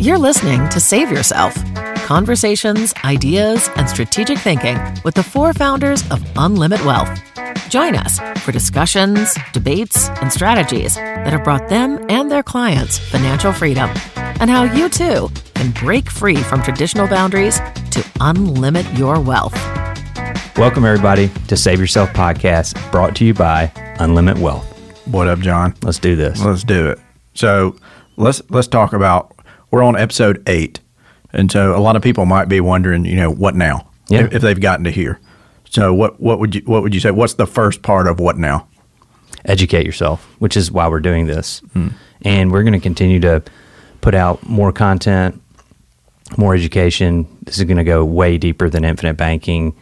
You're listening to Save Yourself conversations, ideas, and strategic thinking with the four founders of Unlimit Wealth. Join us for discussions, debates, and strategies that have brought them and their clients financial freedom, and how you too can break free from traditional boundaries to unlimit your wealth. Welcome, everybody, to Save Yourself podcast brought to you by Unlimit Wealth. What up, John? Let's do this. Let's do it. So let's let's talk about. We're on episode eight, and so a lot of people might be wondering, you know, what now? Yeah. If, if they've gotten to here. So what what would you what would you say? What's the first part of what now? Educate yourself, which is why we're doing this. Hmm. And we're going to continue to put out more content, more education. This is going to go way deeper than infinite banking.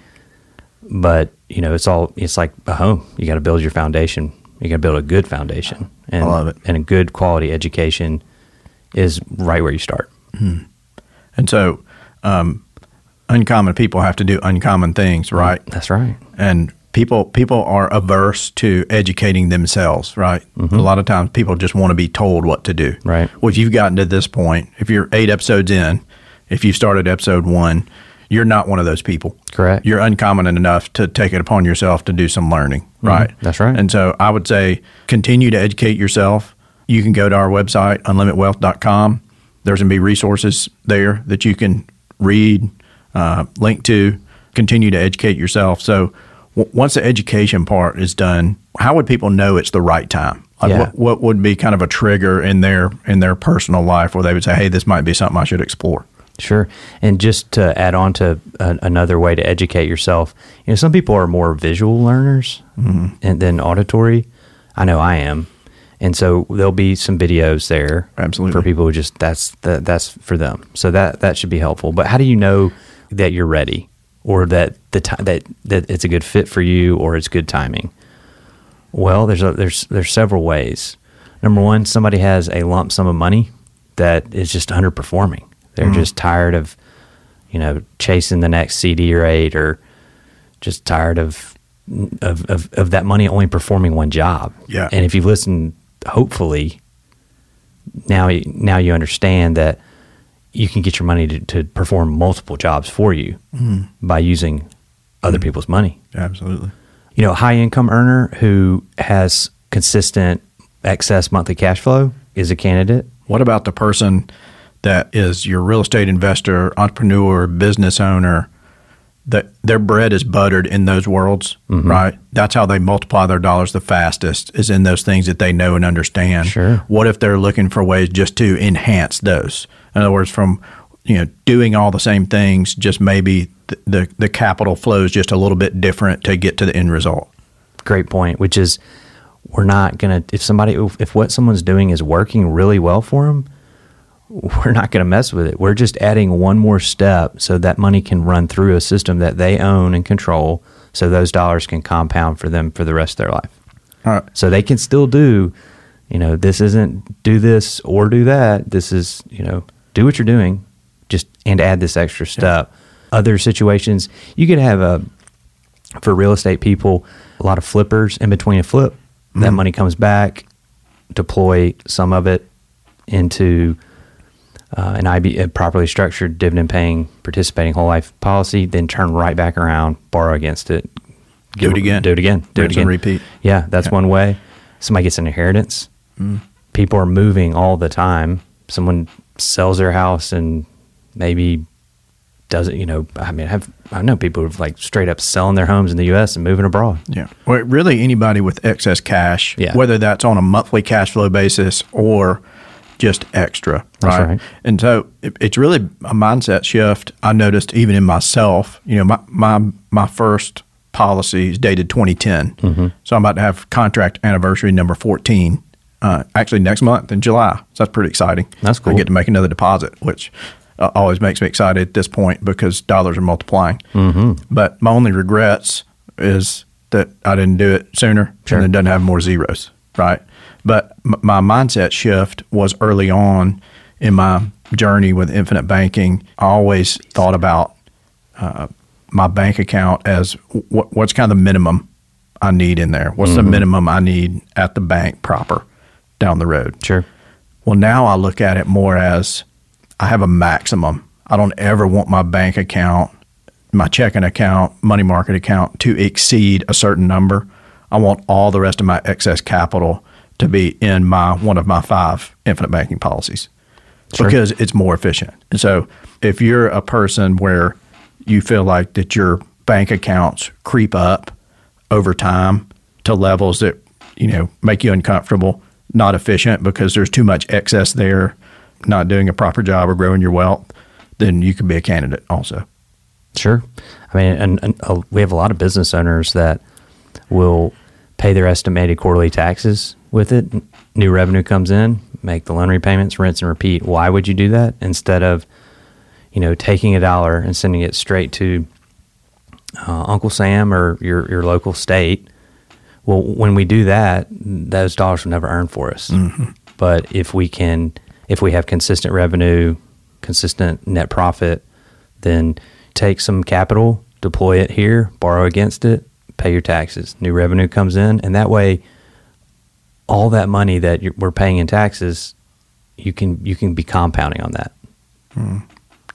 But, you know, it's all, it's like a home. You got to build your foundation. You got to build a good foundation. And, I love it. And a good quality education is right where you start. And so, um, uncommon people have to do uncommon things, right? That's right. and people people are averse to educating themselves right a lot of times people just want to be told what to do Mm-hmm. Right. well if you've gotten to this point if you're eight episodes in if you started episode one you're not one of those people Correct. you're uncommon enough to take it upon yourself to do some learning right Mm-hmm. That's right. and so i would say continue to educate yourself you can go to our website unlimitwealth.com there's going to be resources there that you can read uh, link to continue to educate yourself so w- once the education part is done how would people know it's the right time like Yeah. what, what would be kind of a trigger in their in their personal life where they would say hey this might be something i should explore Sure. And just to add on to a, another way to educate yourself, you know, some people are more visual learners and than auditory. I know I am. And so there'll be some videos there Absolutely. for people who just that's that, that's for them. So that that should be helpful. But how do you know that you're ready or that the ti that that it's a good fit for you or it's good timing? Well, there's a, there's there's several ways. Number one, somebody has a lump sum of money that is just underperforming. They're mm-hmm. just tired of, you know, chasing the next CD rate or just tired of of, of of that money only performing one job. Yeah. And if you listen, hopefully, now now you understand that you can get your money to, to perform multiple jobs for you mm-hmm. by using other mm-hmm. people's money absolutely you know, a high income earner who has consistent excess monthly cash flow is a candidate. What about the person that is your real estate investor, entrepreneur, business owner? That their bread is buttered in those worlds, Mm-hmm. right? That's how they multiply their dollars the fastest. Is in those things that they know and understand. Sure. What if they're looking for ways just to enhance those? In other words, from you know doing all the same things, just maybe the the, the capital flows just a little bit different to get to the end result. Great point, which is we're not going to, if somebody, if, if what someone's doing is working really well for them, we're not going to mess with it. We're just adding one more step so that money can run through a system that they own and control so those dollars can compound for them for the rest of their life. All right. So they can still do, you know, this isn't do this or do that. This is, you know, do what you're doing, just and add this extra step. Other situations, you could have a for real estate people, a lot of flippers in between a flip. That mm-hmm. money comes back, deploy some of it into uh, an IB, a properly structured dividend paying participating whole life policy, then turn right back around, borrow against it, Do it again. do it again, do Rinse it and again, repeat. Yeah, that's one way. Somebody gets an inheritance. People are moving all the time. Someone sells their house and maybe doesn't. You know, I mean, I have I know people who've like straight up selling their homes in the U.S. and moving abroad. Yeah. Well, really, anybody with excess cash, Yeah. whether that's on a monthly cash flow basis or just extra, right? right. And so it, it's really a mindset shift. I noticed even in myself. You know, my my my first policy is dated 2010, Mm-hmm. so I'm about to have contract anniversary number 14. Uh, actually, next month in July. So that's pretty exciting. That's cool. I get to make another deposit, which uh, always makes me excited at this point because dollars are multiplying. Mm-hmm. But my only regrets is that I didn't do it sooner Sure. and it doesn't have more zeros, right? But m- my mindset shift was early on in my journey with infinite banking. I always thought about uh, my bank account as what, what's kind of the minimum I need in there? What's the minimum I need at the bank proper down the road? Sure. Well, now I look at it more as I have a maximum. I don't ever want my bank account, my checking account, money market account to exceed a certain number. I want all the rest of my excess capital to be in my one of my five infinite banking policies Sure. because it's more efficient. And so if you're a person where you feel like that your bank accounts creep up over time to levels that you know make you uncomfortable, not efficient because there's too much excess there, not doing a proper job of growing your wealth, then you could be a candidate also. Sure. I mean, and, and uh, we have a lot of business owners that will pay their estimated quarterly taxes with it. New revenue comes in, make the loan repayments, rinse and repeat. Why would you do that instead of, you know, taking a dollar and sending it straight to uh, Uncle Sam or your your local state? Well, when we do that, those dollars will never earn for us. But if we can, if we have consistent revenue, consistent net profit, then take some capital, deploy it here, borrow against it, pay your taxes. New revenue comes in, and that way, all that money that you're, we're paying in taxes, you can you can be compounding on that.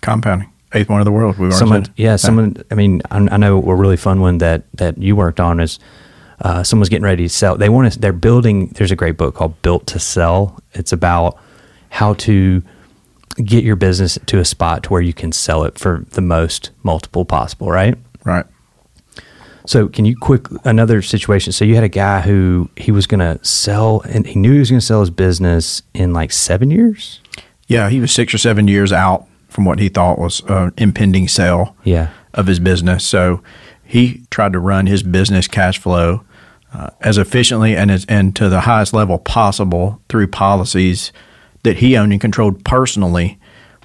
Compounding, eighth one of the world. We've Someone, said. yeah, someone. I mean, I, I know a really fun one that that you worked on is uh, someone's getting ready to sell. They want to. They're building. There's a great book called Built to Sell. It's about how to get your business to a spot to where you can sell it for the most multiple possible. Right. right. So, can you quick another situation? So, you had a guy who he was going to sell, and he knew he was going to sell his business in like seven years. Yeah, he was six or seven years out from what he thought was an impending sale Yeah. of his business. So he tried to run his business cash flow uh, as efficiently and as, and to the highest level possible through policies that he owned and controlled personally.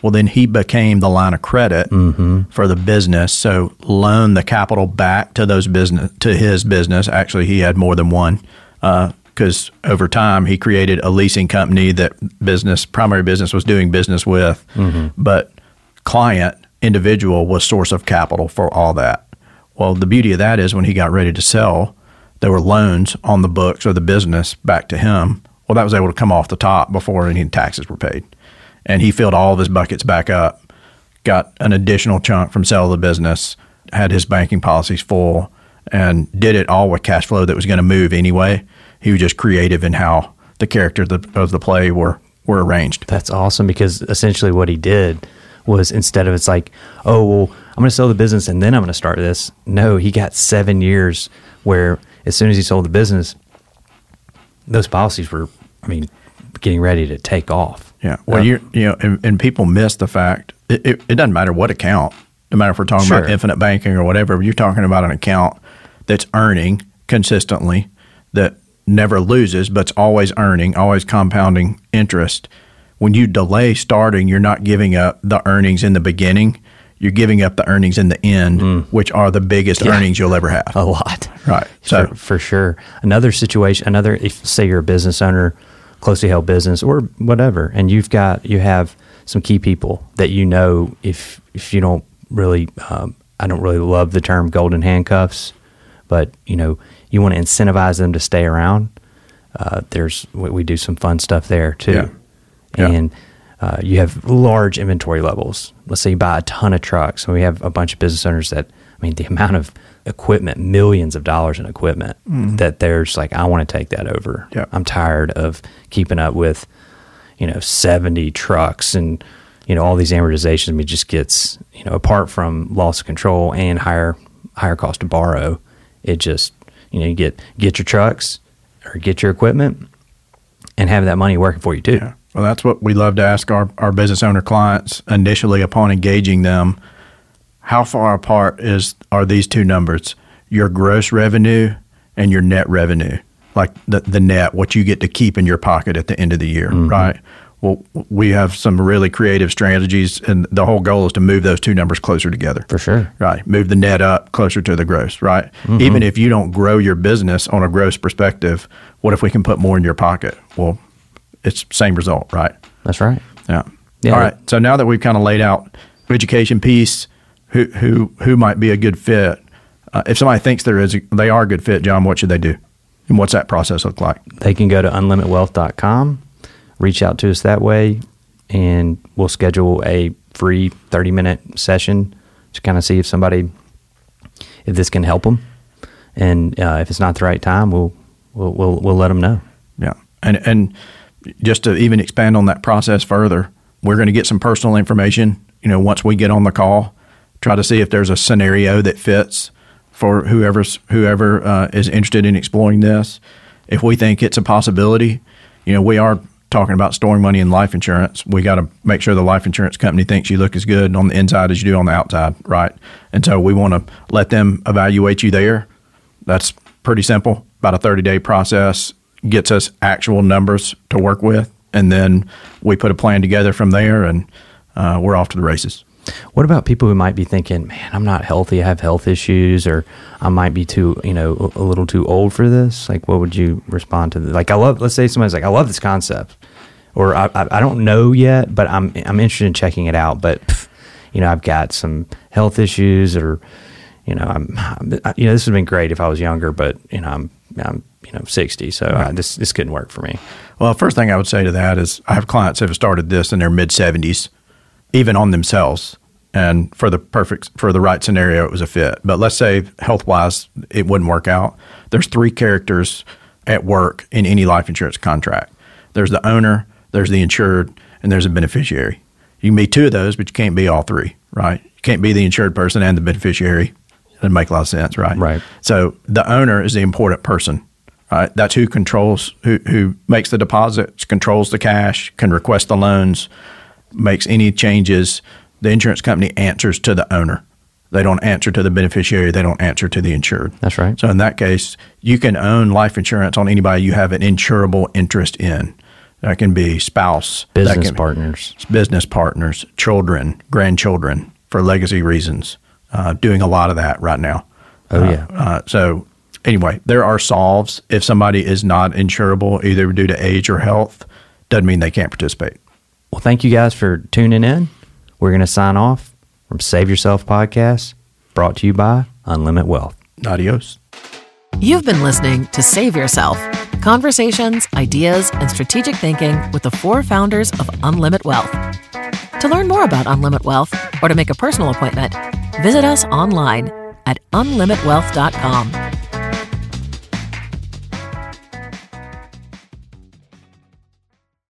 Well, then he became the line of credit mm-hmm. for the business. So loan the capital back to those business to his business. Actually, he had more than one uh, because over time he created a leasing company that business primary business was doing business with, mm-hmm. but client individual was source of capital for all that. Well, the beauty of that is when he got ready to sell, there were loans on the books or the business back to him. Well, that was able to come off the top before any taxes were paid, and he filled all of his buckets back up. Got an additional chunk from sale of the business, had his banking policies full, and did it all with cash flow that was going to move anyway. He was just creative in how the characters of the, of the play were were arranged. That's awesome because essentially what he did was instead of it's like, oh, well, I'm going to sell the business and then I'm going to start this. No, he got seven years where as soon as he sold the business, those policies were, I mean, getting ready to take off. Yeah. Well, Uh, you you know, and, and people miss the fact it, it, it doesn't matter what account. No matter if we're talking about infinite banking or whatever, you're talking about an account that's earning consistently, that never loses, but's always earning, always compounding interest. When you delay starting, you're not giving up the earnings in the beginning. You're giving up the earnings in the end, which are the biggest earnings you'll ever have. a lot. Right. So for, for sure. Another situation, another, if say you're a business owner, closely held business or whatever, and you've got, you have some key people that you know, if, if you don't really, um, I don't really love the term golden handcuffs, but you know, you want to incentivize them to stay around. Uh, there's, we, we do some fun stuff there too. Yeah. Yeah. And, uh, you have large inventory levels. Let's say you buy a ton of trucks, and we have a bunch of business owners that, I mean, the amount of equipment, millions of dollars in equipment, that there's like, I want to take that over. Mm-hmm. I'm tired of keeping up with, you know, 70 trucks and, you know, all these amortizations. I mean, it just gets, you know, apart from loss of control and higher, higher cost to borrow, it just, you know, you get, get your trucks or get your equipment and have that money working for you too. Yeah. Well, that's what we love to ask our, our business owner clients initially upon engaging them. How far apart is are these two numbers? Your gross revenue and your net revenue, like the, the net, what you get to keep in your pocket at the end of the year, mm-hmm. right? Well, we have some really creative strategies, and the whole goal is to move those two numbers closer together. For sure. Right. Move the net up closer to the gross, right? Mm-hmm. Even if you don't grow your business on a gross perspective, what if we can put more in your pocket? Well, it's same result, right? That's right. Yeah. Yeah. All right. So now that we've kind of laid out education piece, who who who might be a good fit? Uh, if somebody thinks there is, a, they are a good fit, John, what should they do? And what's that process look like? They can go to unlimitwealth.com, reach out to us that way. and we'll schedule a free 30 minute session to kind of see if somebody, if this can help them. And uh, if it's not the right time, we'll, we'll, we'll, we'll let them know. Yeah. And, and just to even expand on that process further, we're going to get some personal information, you know, once we get on the call, try to see if there's a scenario that fits for whoever's whoever uh, is interested in exploring this. If we think it's a possibility, you know, we are talking about storing money in life insurance. We got to make sure the life insurance company thinks you look as good on the inside as you do on the outside, right? And so we want to let them evaluate you there. That's pretty simple. About a 30 day process gets us actual numbers to work with, and then we put a plan together from there, and uh, we're off to the races. What about people who might be thinking, "Man, I'm not healthy. I have health issues, or I might be too, you know, a little too old for this." Like, what would you respond to? Like, I love. Let's say somebody's like, "I love this concept," or I, I, I don't know yet, but I'm I'm interested in checking it out. But pff, you know, I've got some health issues, or you know, I'm, you know, this would have been great if I was younger, but you know, I'm I'm you know 60, so right. uh, this this couldn't work for me. Well, first thing I would say to that is I have clients that have started this in their mid 70s even on themselves. And for the perfect, for the right scenario, it was a fit. But let's say health wise, it wouldn't work out. There's three characters at work in any life insurance contract there's the owner, there's the insured, and there's a beneficiary. You can be two of those, but you can't be all three, right? You can't be the insured person and the beneficiary. It doesn't make a lot of sense, right? Right. So the owner is the important person, right? That's who controls, who, who makes the deposits, controls the cash, can request the loans, makes any changes, the insurance company answers to the owner. They don't answer to the beneficiary. They don't answer to the insured. That's right. So in that case, you can own life insurance on anybody you have an insurable interest in. That can be spouse, business partners, business partners, children, grandchildren for legacy reasons. Uh, doing a lot of that right now. Oh yeah. Uh, uh, so anyway, there are solves if somebody is not insurable either due to age or health. Doesn't mean they can't participate. Well, thank you guys for tuning in. We're going to sign off from Save Yourself Podcast, brought to you by Unlimit Wealth. Adios. You've been listening to Save Yourself conversations, ideas, and strategic thinking with the four founders of Unlimit Wealth. To learn more about Unlimit Wealth or to make a personal appointment, visit us online at unlimitwealth.com.